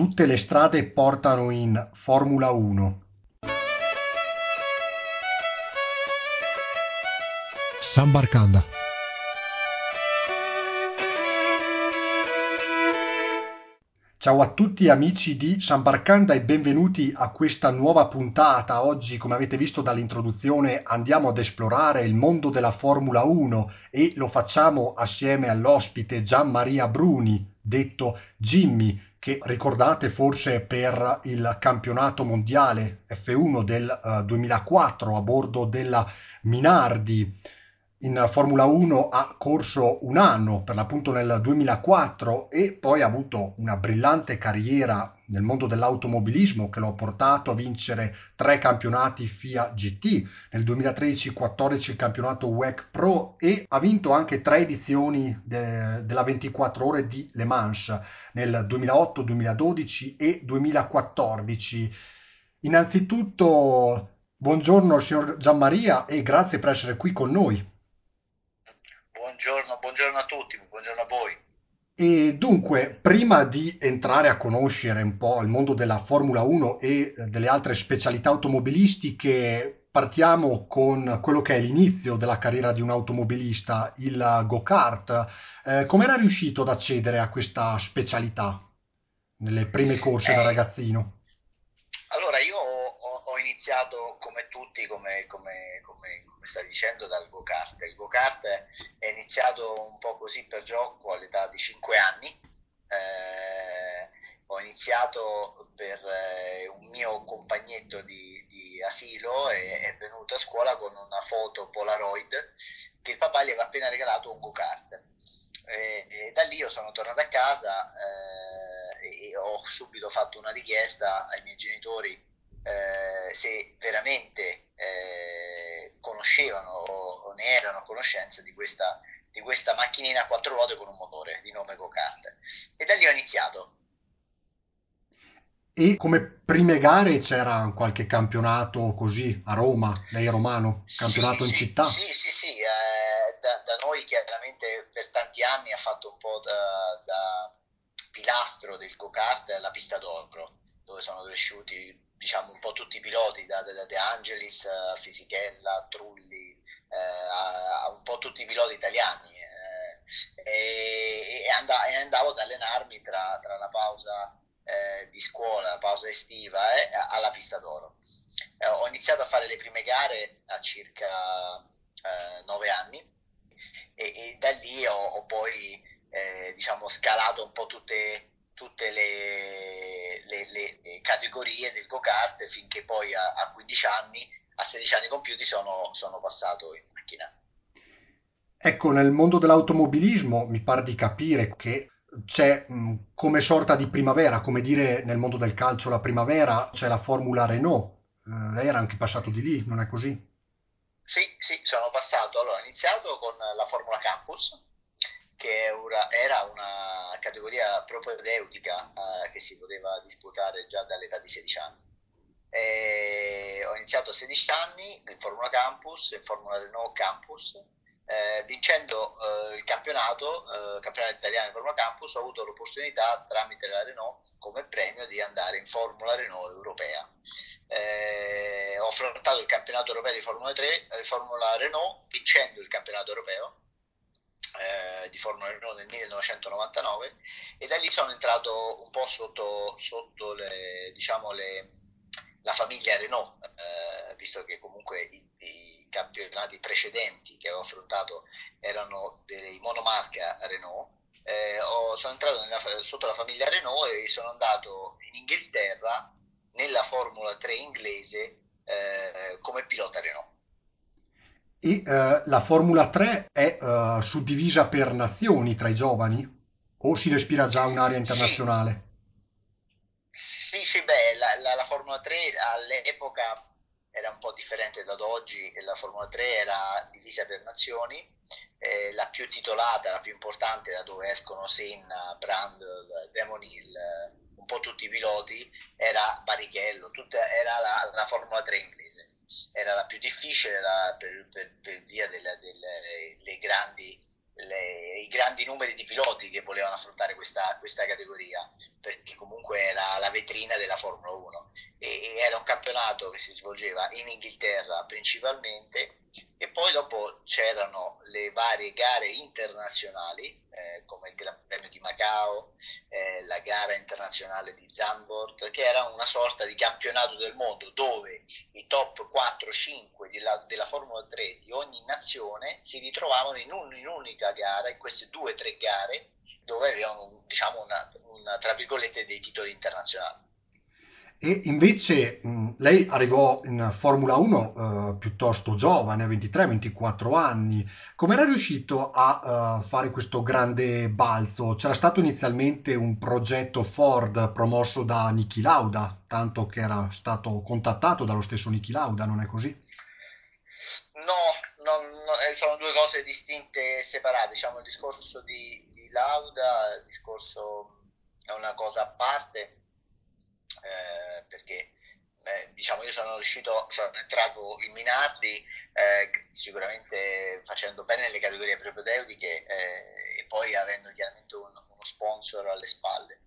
Tutte le strade portano in Formula Uno. Sambarcanda. Ciao a tutti amici di Sambarcanda e benvenuti a questa nuova puntata. Oggi, come avete visto dall'introduzione, andiamo ad esplorare il mondo della Formula 1 e lo facciamo assieme all'ospite Gian Maria Bruni, detto Jimmy, che ricordate forse per il campionato mondiale F1 del uh, 2004 a bordo della Minardi in Formula 1 ha corso un anno, per l'appunto nel 2004, e poi ha avuto una brillante carriera nel mondo dell'automobilismo che lo ha portato a vincere tre campionati FIA GT, nel 2013-14 il campionato WEC Pro e ha vinto anche tre edizioni de- della 24 ore di Le Mans nel 2008, 2012 e 2014. Innanzitutto, buongiorno signor Gianmaria e grazie per essere qui con noi. Buongiorno, buongiorno a tutti, buongiorno a voi. E dunque, prima di entrare a conoscere un po' il mondo della Formula 1 e eh, delle altre specialità automobilistiche, partiamo con quello che è l'inizio della carriera di un automobilista, il go-kart. Eh, come era riuscito ad accedere a questa specialità nelle prime corse eh, da ragazzino? Allora, io ho, ho iniziato come tutti, come, come, come come stai dicendo, dal go-kart. Il go-kart è iniziato un po' così per gioco all'età di 5 anni. Eh, ho iniziato per eh, un mio compagnetto di, di asilo e è venuto a scuola con una foto Polaroid che il papà gli aveva appena regalato un go-kart. E, e da lì io sono tornato a casa eh, e ho subito fatto una richiesta ai miei genitori eh, se veramente eh, conoscevano o, ne erano a conoscenza di questa, di questa macchinina a quattro ruote con un motore di nome go-kart. E da lì ho iniziato. E come prime gare c'era qualche campionato così a Roma, lei è romano, campionato sì, in sì, città? Sì, sì, sì, eh, da, da, noi chiaramente per tanti anni ha fatto un po' da, da pilastro del go-kart la pista d'oro, dove sono cresciuti diciamo un po' tutti i piloti, da, da De Angelis a Fisichella, Trulli, eh, a, a, un po' tutti i piloti italiani. Eh, e, e, andavo, e, andavo ad allenarmi tra, tra la pausa eh, di scuola, la pausa estiva, eh, alla pista d'oro. Eh, ho iniziato a fare le prime gare a circa eh, nove anni e, e, da lì ho, ho poi diciamo scalato un po' tutte tutte le, le, le, categorie del go-kart finché poi a, a, 15 anni, a 16 anni compiuti, sono, sono passato in macchina. Ecco, nel mondo dell'automobilismo mi pare di capire che c'è mh, come sorta di primavera, come dire nel mondo del calcio la primavera, c'è la Formula Renault. Eh, lei era anche passato di lì, non è così? Sì, sì, sono passato. Allora, ho iniziato con la Formula Campus, che era una categoria propedeutica eh, che si poteva disputare già dall'età di 16 anni. E ho iniziato a 16 anni in Formula Campus, in Formula Renault Campus, eh, vincendo eh, il campionato, eh, campionato italiano di Formula Campus, ho avuto l'opportunità tramite la Renault come premio di andare in Formula Renault europea. Eh, ho affrontato il campionato europeo di Formula 3, eh, Formula Renault, vincendo il campionato europeo eh, di Formula Renault nel 1999 e da lì sono entrato un po' sotto, sotto le, diciamo le, la famiglia Renault, eh, visto che comunque i, i, campionati precedenti che avevo affrontato erano dei monomarca Renault. Eh, ho, sono entrato nella, sotto la famiglia Renault e sono andato in Inghilterra nella Formula 3 inglese eh, come pilota Renault. E eh, la Formula 3 è eh, suddivisa per nazioni tra i giovani? O si respira già un'area internazionale? Sì, sì, sì beh, la, la, la, Formula 3 all'epoca era un po' differente da oggi, la Formula 3 era divisa per nazioni, eh, la più titolata, la più importante, da dove escono Senna, Brandl, Demon Hill, un po' tutti i piloti, era Barrichello, tutta, era la, la Formula 3 inglese era la più difficile la, per, per, per, via dei grandi le, i grandi numeri di piloti che volevano affrontare questa, questa categoria, perché comunque era la vetrina della Formula 1 e, e, era un campionato che si svolgeva in Inghilterra principalmente e poi dopo c'erano le varie gare internazionali eh, come il Gran Premio di Macao, eh, la gara internazionale di Zandvoort che era una sorta di campionato del mondo dove i top 4-5 della, della Formula 3 di ogni nazione si ritrovavano in, un, in un'unica gara, in queste due o tre gare dove avevano diciamo una, una tra virgolette dei titoli internazionali. E invece mh, lei arrivò in Formula 1 eh, piuttosto giovane, a 23-24 anni. Come era riuscito a eh, fare questo grande balzo? C'era stato inizialmente un progetto Ford promosso da Niki Lauda, tanto che era stato contattato dallo stesso Niki Lauda, non è così? No, no, no, eh, sono due cose distinte e separate. Diciamo il discorso di, di Lauda, il discorso è una cosa a parte eh, perché eh, diciamo io sono riuscito, sono entrato in Minardi eh, sicuramente facendo bene nelle categorie propedeutiche eh, e poi avendo chiaramente un, uno sponsor alle spalle.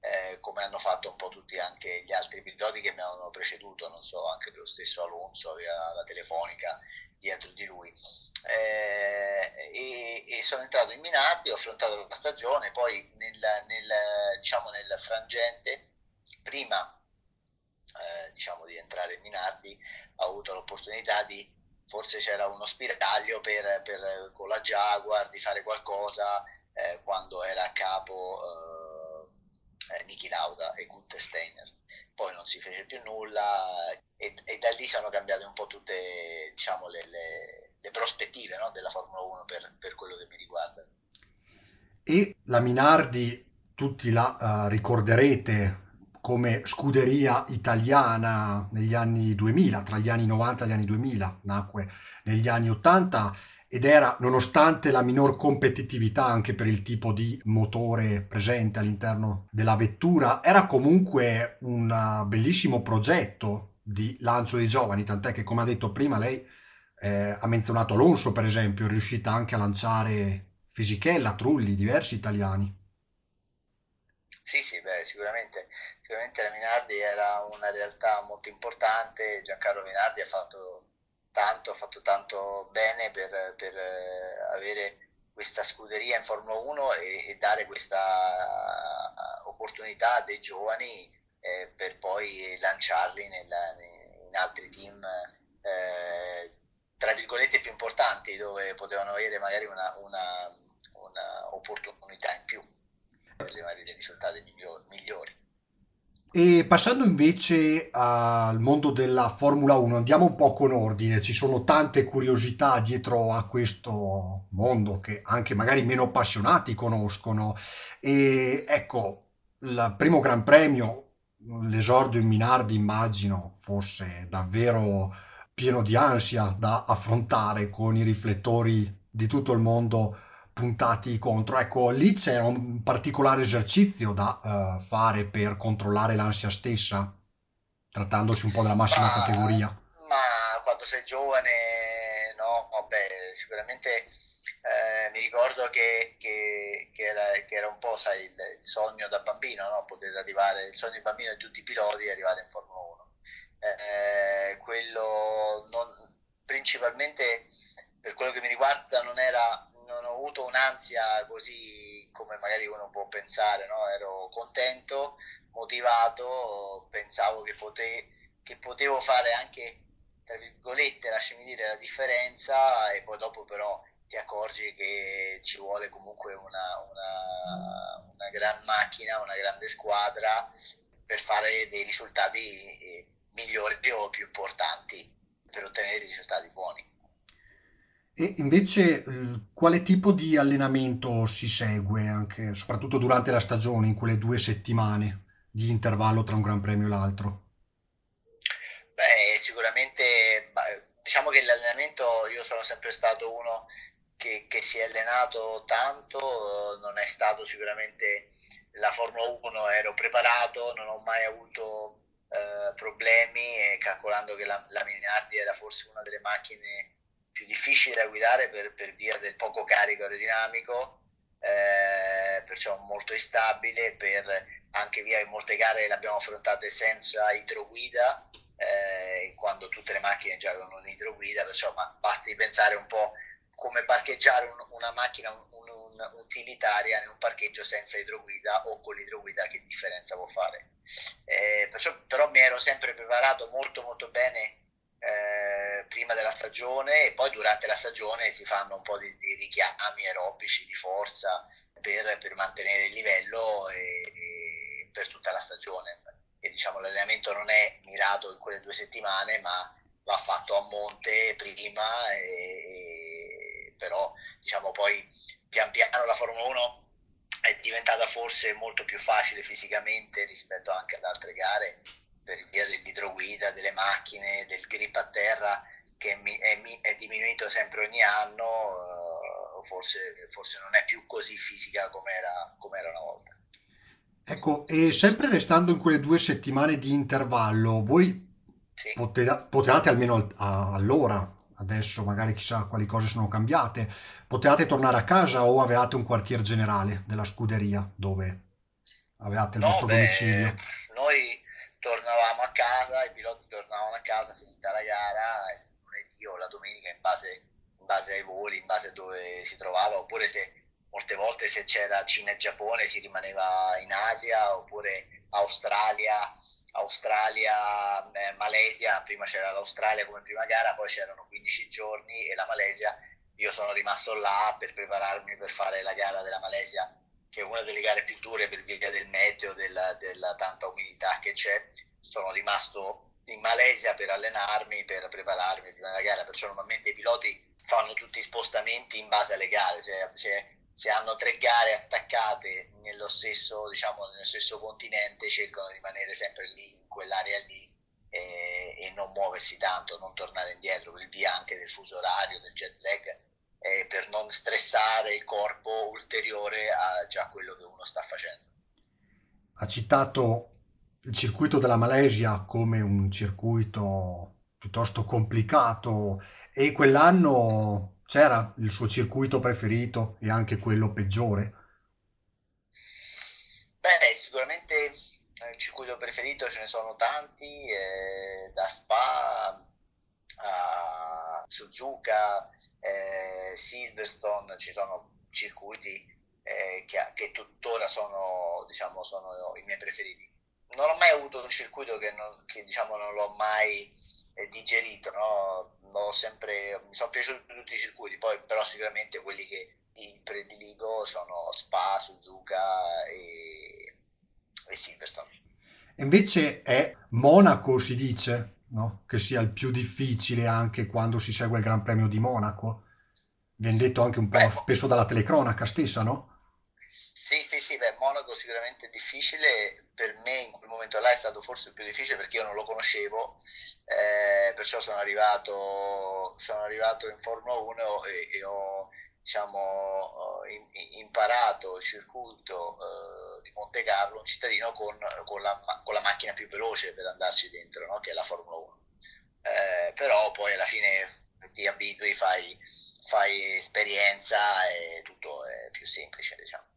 Eh, come hanno fatto un po' tutti anche gli altri piloti che mi hanno preceduto, non so, anche lo stesso Alonso aveva la telefonica dietro di lui. Eh, e, e, sono entrato in Minardi, ho affrontato la stagione, poi nel, nel, diciamo nel frangente prima eh, diciamo, di entrare in Minardi ho avuto l'opportunità di forse c'era uno spiraglio per, per, con la Jaguar di fare qualcosa eh, quando era a capo eh, eh Niki Lauda e Gunther Steiner. Poi non si fece più nulla e, e da lì sono cambiate un po' tutte diciamo, le, le, le prospettive no, della Formula 1 per, per, quello che mi riguarda. E la Minardi tutti la uh, ricorderete come scuderia italiana negli anni 2000, tra gli anni 90 e gli anni 2000, nacque negli anni 80 ed era, nonostante la minor competitività anche per il tipo di motore presente all'interno della vettura, era comunque un bellissimo progetto di lancio dei giovani, tant'è che come ha detto prima lei eh, ha menzionato Alonso per esempio, è riuscita anche a lanciare Fisichella, Trulli, diversi italiani. Sì, sì, beh, sicuramente, sicuramente la Minardi era una realtà molto importante, Giancarlo Minardi ha fatto tanto, ha fatto tanto bene per, per eh, avere questa scuderia in Formula 1 e, e dare questa opportunità dei giovani eh, per poi lanciarli nella, in altri team eh, tra virgolette più importanti dove potevano avere magari una, una, una opportunità in più per dei risultati migliori. E passando invece al mondo della Formula 1, andiamo un po' con ordine, ci sono tante curiosità dietro a questo mondo che anche magari meno appassionati conoscono. E ecco, il primo Gran Premio, l'esordio in Minardi immagino fosse davvero pieno di ansia da affrontare con i riflettori di tutto il mondo puntati contro. Ecco, lì c'era un particolare esercizio da uh, fare per controllare l'ansia stessa, trattandosi un po' della massima ma, categoria. Ma quando sei giovane, no, vabbè, sicuramente eh, mi ricordo che, che, che, era, che, era, un po', sai, il, il sogno da bambino, no? Poter arrivare, il sogno di bambino di tutti i piloti è arrivare in Formula 1. Eh, quello non, principalmente per quello che mi riguarda non era ho avuto un'ansia così come magari uno può pensare, no? ero contento, motivato, pensavo che, pote- che potevo fare anche, tra virgolette, lasciami dire, la differenza e poi dopo però ti accorgi che ci vuole comunque una, una, una gran macchina, una grande squadra per fare dei risultati eh, migliori o più importanti, per ottenere risultati buoni. E invece quale tipo di allenamento si segue anche, soprattutto durante la stagione, in quelle due settimane di intervallo tra un Gran Premio e l'altro? Beh, sicuramente, diciamo che l'allenamento, io sono sempre stato uno che, che, si è allenato tanto, non è stato sicuramente la Formula 1, ero preparato, non ho mai avuto eh, problemi e calcolando che la, la Minardi era forse una delle macchine più difficile da guidare per, per via del poco carico aerodinamico, eh, perciò molto instabile, per anche via in molte gare le abbiamo affrontate senza idroguida eh, quando tutte le macchine già avevano un'idroguida, perciò ma basti pensare un po' come parcheggiare un, una macchina un, un, utilitaria in un parcheggio senza idroguida o con l'idroguida che differenza può fare. Eh, perciò, però mi ero sempre preparato molto molto bene eh, prima della stagione e poi durante la stagione si fanno un po' di, di richiami aerobici di forza per, per mantenere il livello e, e per tutta la stagione. E, diciamo, l'allenamento non è mirato in quelle due settimane, ma va fatto a monte prima, e, però diciamo, poi pian piano la Formula 1 è diventata forse molto più facile fisicamente rispetto anche ad altre gare per via dell'idroguida, delle macchine, del grip a terra che è, è diminuito sempre ogni anno, uh, forse, forse, non è più così fisica come era, era una volta. Ecco, e sempre restando in quelle due settimane di intervallo, voi sì. potete, potevate almeno allora, adesso magari chissà quali cose sono cambiate, potevate tornare a casa o avevate un quartier generale della scuderia dove avevate il no, vostro beh, domicilio? Casa, i piloti tornavano a casa finita la gara il lunedì o la domenica in base, in base ai voli, in base a dove si trovava, oppure se molte volte se c'era Cina e Giappone si rimaneva in Asia, oppure Australia, Australia, eh, Malesia, prima c'era l'Australia come prima gara, poi c'erano 15 giorni e la Malesia, io sono rimasto là per prepararmi per fare la gara della Malesia che è una delle gare più dure per via del meteo, della, della tanta umidità che c'è. Sono rimasto in Malesia per allenarmi, per prepararmi prima della gara, perciò normalmente i piloti fanno tutti i spostamenti in base alle gare. Se, se, se hanno tre gare attaccate nello stesso, diciamo, nello stesso continente, cercano di rimanere sempre lì, in quell'area lì, e, e, non muoversi tanto, non tornare indietro per via anche del fuso orario, del jet lag eh, per non stressare il corpo ulteriore a già quello che uno sta facendo. Ha citato il circuito della Malesia come un circuito piuttosto complicato e quell'anno c'era il suo circuito preferito e anche quello peggiore? Beh, sicuramente il circuito preferito ce ne sono tanti, eh, da Spa a Suzuka, eh, Silverstone, ci sono circuiti eh, che, che, tuttora sono, diciamo, sono i miei preferiti. Non ho mai avuto un circuito che, non, che diciamo, non l'ho mai eh, digerito, no? sempre, mi sono piaciuti tutti i circuiti, poi però sicuramente quelli che prediligo sono Spa, Suzuka e, e Silverstone. Invece è Monaco, si dice, no? che sia il più difficile anche quando si segue il Gran Premio di Monaco. Viene detto anche un po' beh, spesso dalla telecronaca stessa, no? Sì, sì, sì, beh, Monaco sicuramente è difficile, per me in quel momento là è stato forse il più difficile perché io non lo conoscevo, eh, perciò sono arrivato, sono arrivato in Formula 1 e, e ho diciamo, in, imparato il circuito eh, di Monte Carlo, un cittadino con, con, la, con, la, macchina più veloce per andarci dentro, no? che è la Formula 1. Eh, però poi alla fine ti abitui, fai, fai esperienza e tutto è più semplice, diciamo.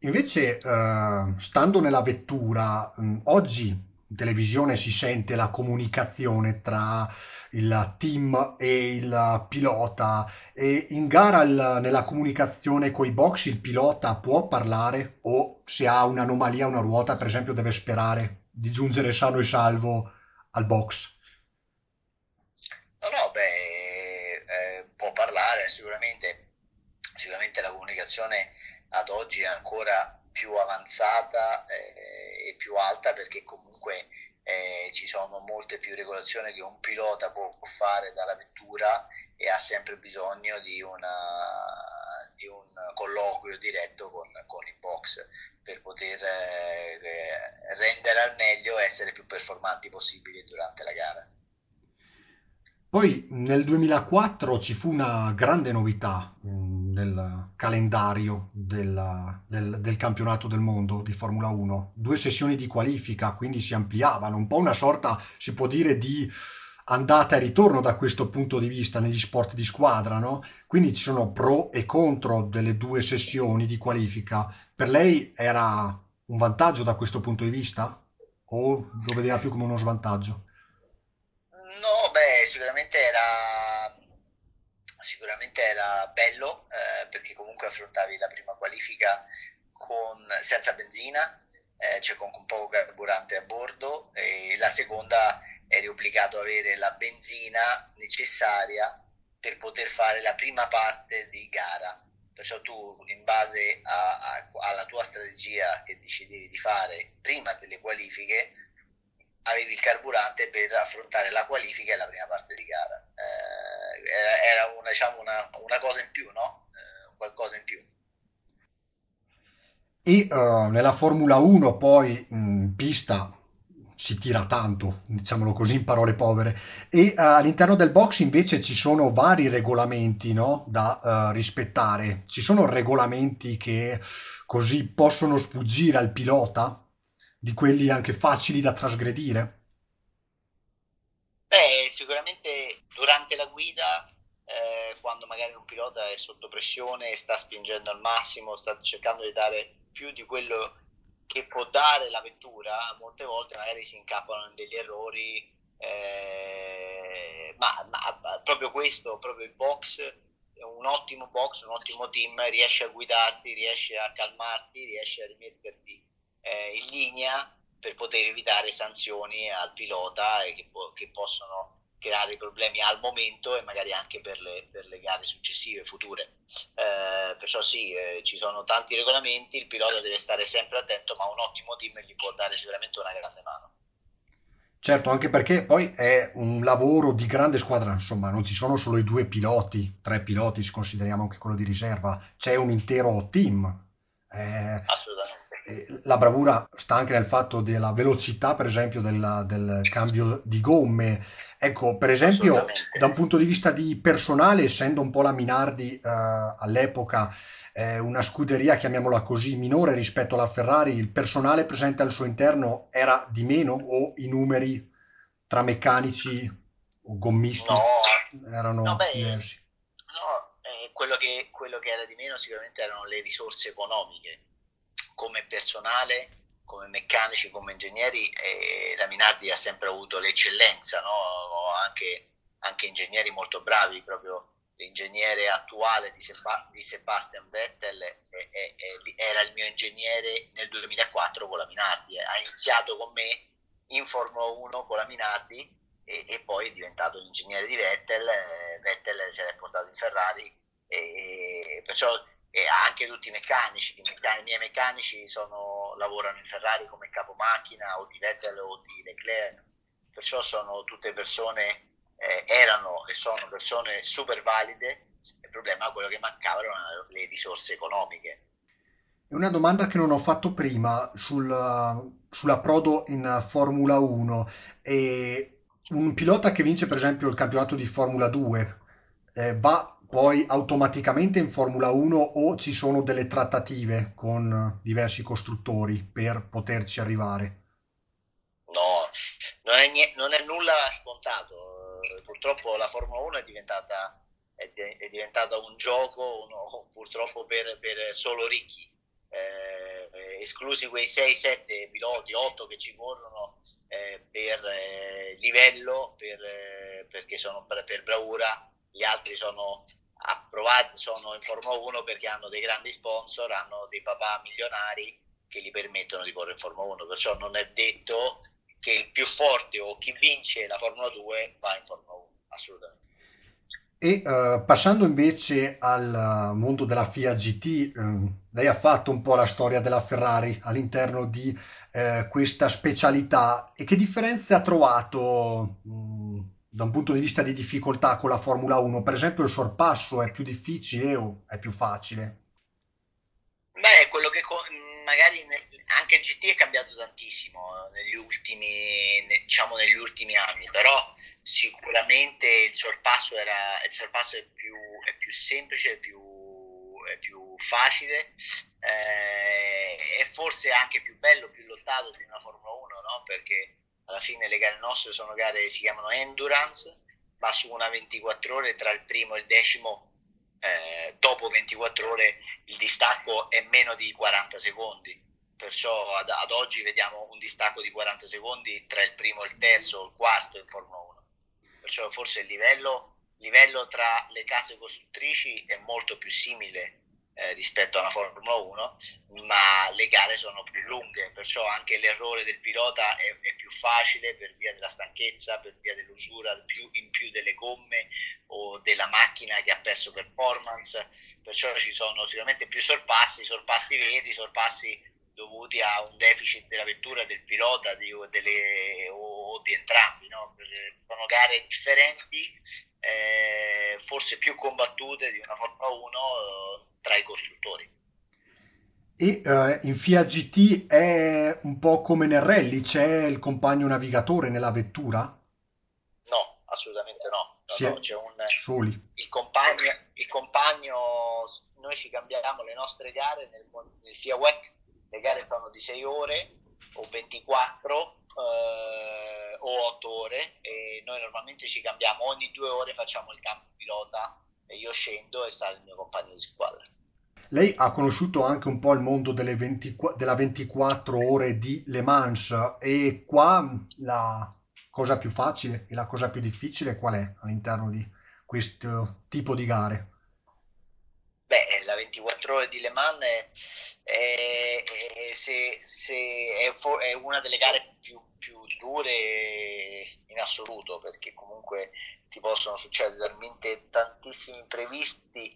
Invece, eh, stando nella vettura, mh, oggi in televisione si sente la comunicazione tra il team e il pilota e in gara il- nella comunicazione coi box il pilota può parlare o se ha un'anomalia una ruota, per esempio, deve sperare di giungere sano e salvo al box. No, no, beh, eh, può parlare sicuramente, sicuramente la comunicazione ad oggi è ancora più avanzata eh, e più alta perché comunque eh, ci sono molte più regolazioni che un pilota può fare dalla vettura e ha sempre bisogno di, una, di un colloquio diretto con, con il box per poter eh, rendere al meglio e essere più performanti possibili durante la gara. Poi nel 2004 ci fu una grande novità mh, nel calendario del, del- del campionato del mondo di Formula 1, due sessioni di qualifica, quindi si ampliavano, un po' una sorta, si può dire, di andata e ritorno da questo punto di vista negli sport di squadra, no? Quindi ci sono pro e contro delle due sessioni di qualifica. Per lei era un vantaggio da questo punto di vista? O lo vedeva più come uno svantaggio? sicuramente era, sicuramente era bello eh, perché comunque affrontavi la prima qualifica con, senza benzina, eh, cioè con, con poco carburante a bordo e la seconda eri obbligato ad avere la benzina necessaria per poter fare la prima parte di gara. Perciò tu, in base a, a, alla tua strategia che decidevi di fare prima delle qualifiche, avevi il carburante per affrontare la qualifica e la prima parte di gara. Eh, era, era una, diciamo una, una, cosa in più, no? Eh, qualcosa in più. E uh, nella Formula 1 poi in pista si tira tanto, diciamolo così in parole povere, e uh, all'interno del box invece ci sono vari regolamenti no, da uh, rispettare. Ci sono regolamenti che così possono sfuggire al pilota, di quelli anche facili da trasgredire? Beh, sicuramente durante la guida, eh, quando magari un pilota è sotto pressione sta spingendo al massimo, sta cercando di dare più di quello che può dare la vettura, molte volte magari si incappano in degli errori, eh, ma, ma, proprio questo, proprio il box, un ottimo box, un ottimo team riesce a guidarti, riesce a calmarti, riesce a rimetterti eh, in linea per poter evitare sanzioni al pilota che, che possono creare problemi al momento e magari anche per le, per le gare successive, future. Eh, perciò sì, eh, ci sono tanti regolamenti, il pilota deve stare sempre attento, ma un ottimo team gli può dare sicuramente una grande mano. Certo, anche perché poi è un lavoro di grande squadra, insomma, non ci sono solo i due piloti, tre piloti, se consideriamo anche quello di riserva, c'è un intero team. Eh, Assolutamente. La bravura sta anche nel fatto della velocità, per esempio, del, del cambio di gomme, Ecco, per esempio, da un punto di vista di personale, essendo un po' la Minardi eh, all'epoca eh, una scuderia, chiamiamola così, minore rispetto alla Ferrari, il personale presente al suo interno era di meno o i numeri tra meccanici o gommisti no, erano no, beh, diversi? No, eh, quello, che, quello che era di meno sicuramente erano le risorse economiche come personale come meccanici, come ingegneri, eh, la Minardi ha sempre avuto l'eccellenza, no? anche, anche, ingegneri molto bravi, proprio l'ingegnere attuale di, Seba- di Sebastian Vettel è, è, è, era il mio ingegnere nel 2004 con la Minardi, ha iniziato con me in Formula 1 con la Minardi e, e poi è diventato l'ingegnere di Vettel, eh, Vettel si è portato in Ferrari e perciò e anche tutti i meccanici, i, meccanici, i miei meccanici sono, lavorano in Ferrari come capomacchina o di Vettel o di Leclerc, perciò sono tutte persone, eh, erano e sono persone super valide, il problema è quello che mancavano erano le risorse economiche. Una domanda che non ho fatto prima sul, sull'approdo in Formula 1. E un pilota che vince per esempio il campionato di Formula 2 eh, va poi automaticamente in Formula 1 o ci sono delle trattative con diversi costruttori per poterci arrivare? No, non è, nie- non è nulla scontato. Purtroppo la Formula 1 è diventata, è de- è diventata un gioco uno, purtroppo per, per, solo ricchi. Eh, esclusi quei 6-7 piloti, 8 che ci corrono eh, per eh, livello, per, eh, perché sono per, per bravura, gli altri sono approvati, sono in Formula 1 perché hanno dei grandi sponsor, hanno dei papà milionari che gli permettono di correre in Formula 1, perciò non è detto che il più forte o chi vince la Formula 2 va in Formula 1, assolutamente. E uh, passando invece al mondo della FIA GT, um, lei ha fatto un po' la storia della Ferrari all'interno di uh, questa specialità e che differenze ha trovato um, da un punto di vista di difficoltà con la Formula 1? Per esempio il sorpasso è più difficile o è più facile? Beh, quello che magari anche il GT è cambiato tantissimo negli ultimi, diciamo negli ultimi anni, però sicuramente il sorpasso, era, il sorpasso è, più, è più semplice, è più, è più facile eh, e forse anche più bello, più lottato di una Formula 1, no? perché alla fine le gare nostre sono gare si chiamano endurance, ma su una 24 ore tra il primo e il decimo, eh, dopo 24 ore il distacco è meno di 40 secondi. Perciò ad, ad, oggi vediamo un distacco di 40 secondi tra il primo il terzo il quarto in Formula 1. perciò forse il livello, livello tra le case costruttrici è molto più simile eh, rispetto a una Formula 1, ma le gare sono più lunghe, perciò anche l'errore del pilota è, è più facile per via della stanchezza, per via dell'usura più, in più delle gomme o della macchina che ha perso performance, perciò ci sono sicuramente più sorpassi, sorpassi veri, sorpassi dovuti a un deficit della vettura, del pilota di, o, delle, o, di entrambi. No? Sono gare differenti, eh, forse più combattute di una Formula 1 tra i costruttori. E uh, in FIA GT è un po' come nel rally, c'è il compagno navigatore nella vettura? No, assolutamente no. no, no c'è un, soli. Il compagno, il compagno, noi ci cambiamo le nostre gare nel, nel FIA WEC, le gare sono di 6 ore o 24 eh, o 8 ore e noi normalmente ci cambiamo ogni due ore facciamo il cambio pilota e io scendo e sale il mio compagno di squadra. Lei ha conosciuto anche un po' il mondo 20, della 24 ore di Le Mans e qua la cosa più facile e la cosa più difficile qual è all'interno di questo tipo di gare? Beh, la 24 ore di Le Mans è, è, è, se, se è una delle gare più, più, dure in assoluto perché comunque ti possono succedere talmente tantissimi imprevisti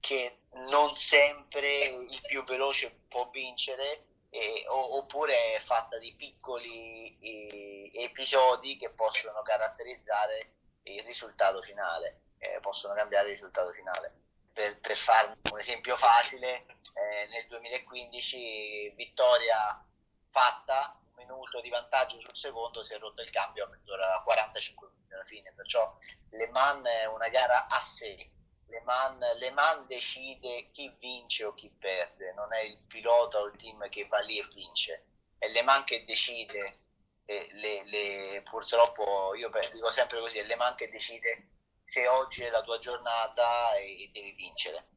che non sempre il più veloce può vincere eh, oppure è fatta di piccoli eh, episodi che possono caratterizzare il risultato finale, eh, possono cambiare il risultato finale. Per, per fare un esempio facile, eh, nel 2015 vittoria fatta, minuto di vantaggio sul secondo, si è rotto il cambio a mezz'ora 45 minuti alla fine, perciò Le Mans è una gara a sé, le Man, Le Mans decide chi vince o chi perde, non è il pilota o il team che va lì e vince, è Le Mans che decide, le, le, purtroppo io dico sempre così, è Le Mans che decide se oggi è la tua giornata e, e devi vincere.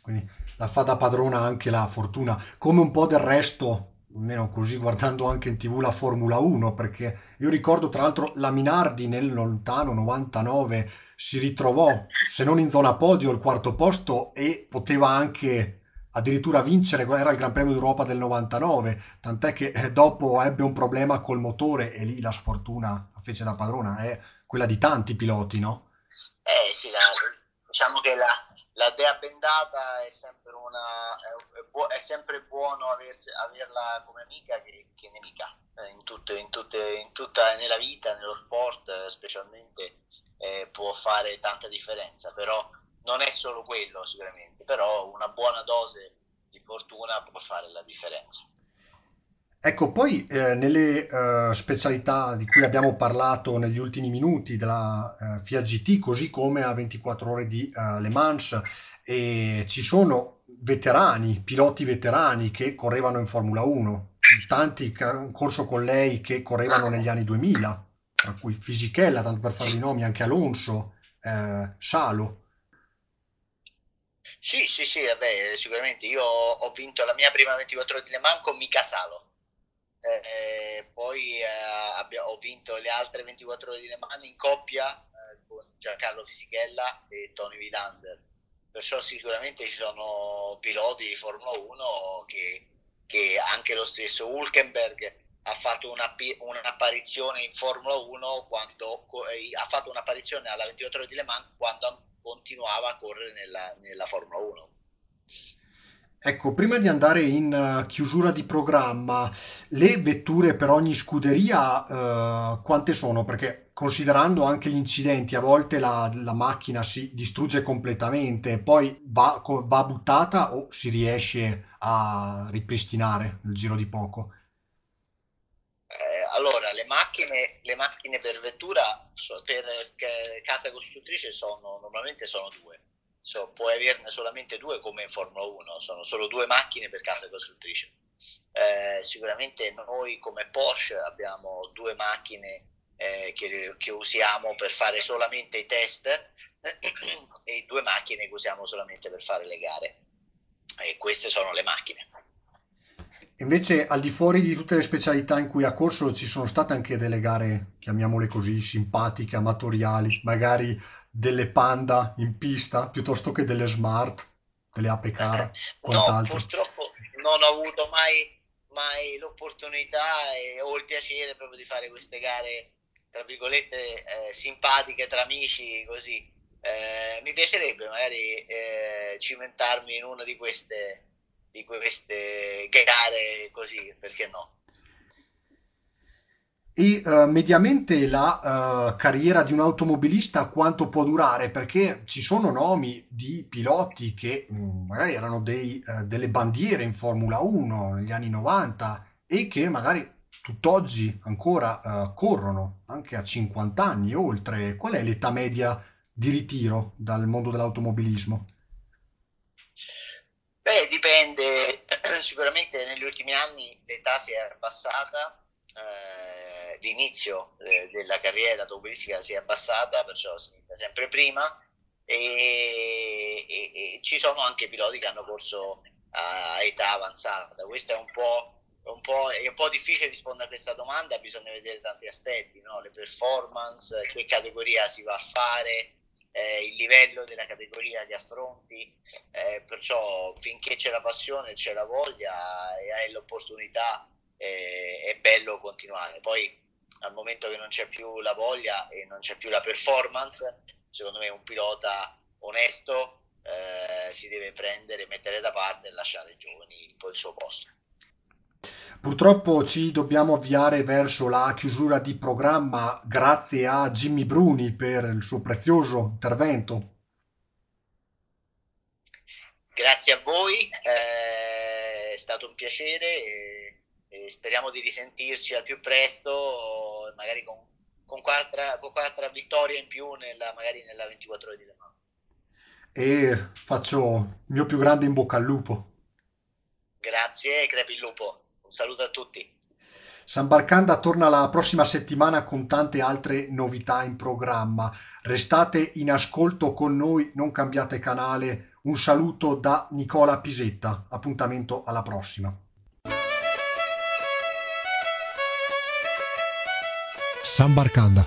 Quindi la fa da padrona anche la fortuna, come un po' del resto almeno così guardando anche in tv la Formula 1, perché io ricordo tra l'altro la Minardi nel lontano 99 si ritrovò, se non in zona podio, al quarto posto e poteva anche addirittura vincere, era il Gran Premio d'Europa del 99, tant'è che eh, dopo ebbe un problema col motore e lì la sfortuna fece da padrona, è quella di tanti piloti, no? Eh sì, la, diciamo che la, la dea bendata è sempre, una, è, bu- è sempre buono aversi, averla come amica che, che nemica eh, in, tutte, in, tutte, in tutta nella vita, nello sport eh, specialmente eh, può fare tanta differenza però non è solo quello sicuramente però una buona dose di fortuna può fare la differenza Ecco, poi eh, nelle eh, specialità di cui abbiamo parlato negli ultimi minuti della eh, FIA GT, così come a 24 ore di eh, Le Mans, ci sono veterani, piloti veterani che correvano in Formula 1, tanti hanno corso con lei che correvano negli anni 2000, tra cui Fisichella, tanto per farvi nomi, anche Alonso, eh, Salo. Sì, sì, sì, vabbè, sicuramente. Io ho vinto la mia prima 24 ore di Le Mans con Mica Salo poi eh, ho vinto le altre 24 ore di Le Mans in coppia eh, con Giancarlo Fisichella e Tony Villander. Perciò sicuramente ci sono piloti di Formula 1 che, che anche lo stesso Hulkenberg ha fatto una, un'apparizione in Formula 1 quando eh, ha fatto un'apparizione alla 24 ore di Le Mans quando continuava a correre nella, nella Formula 1. Ecco, prima di andare in eh, chiusura di programma, le vetture per ogni scuderia, eh, quante sono? Perché considerando anche gli incidenti, a volte la, la macchina si distrugge completamente, poi va, va buttata o si riesce a ripristinare nel giro di poco? Eh, allora, le macchine, le macchine per vettura, per eh, casa costruttrice sono, normalmente sono due so, puoi averne solamente due come in Formula 1, sono solo due macchine per casa costruttrice. Eh, sicuramente noi come Porsche abbiamo due macchine eh, che, che, usiamo per fare solamente i test e due macchine che usiamo solamente per fare le gare. E queste sono le macchine. Invece, al di fuori di tutte le specialità in cui ha corso, ci sono state anche delle gare, chiamiamole così, simpatiche, amatoriali, magari delle panda in pista piuttosto che delle smart, delle ape car, No, quant'altro. purtroppo non ho avuto mai, mai l'opportunità e, o il piacere proprio di fare queste gare, tra virgolette, eh, simpatiche tra amici, così. Eh, mi piacerebbe magari eh, cimentarmi in una di queste, di queste gare così, perché no? E eh, mediamente la eh, carriera di un automobilista quanto può durare? Perché ci sono nomi di piloti che mh, magari erano dei, eh, delle bandiere in Formula 1 negli anni 90 e che magari tutt'oggi ancora eh, corrono anche a 50 anni, oltre. Qual è l'età media di ritiro dal mondo dell'automobilismo? Beh, dipende, sicuramente negli ultimi anni l'età si è abbassata, eh, l'inizio eh, della carriera automobilistica si è abbassata, perciò si inizia sempre prima e, e- e ci sono anche piloti che hanno corso a età avanzata. Questo è un po', un po', è un po' difficile rispondere a questa domanda, bisogna vedere tanti aspetti, no? Le performance, che categoria si va a fare, eh, il livello della categoria che affronti, eh, perciò finché c'è la passione, c'è la voglia e hai l'opportunità, eh, è bello continuare. Poi al momento che non c'è più la voglia e non c'è più la performance, secondo me un pilota onesto eh, si deve prendere, mettere da parte e lasciare ai giovani il suo posto. Purtroppo ci dobbiamo avviare verso la chiusura di programma. Grazie a Jimmy Bruni per il suo prezioso intervento. Grazie a voi, eh, è stato un piacere e, e speriamo di risentirci al più presto, magari con, con, quattro, con quattro vittorie in più nella, magari nella 24 ore di Le Mans. E faccio il mio più grande in bocca al lupo. Grazie crepi il lupo. Un saluto a tutti. San Barcanda torna la prossima settimana con tante altre novità in programma. Restate in ascolto con noi, non cambiate canale. Un saluto da Nicola Pisetta. Appuntamento alla prossima. San Barcanda.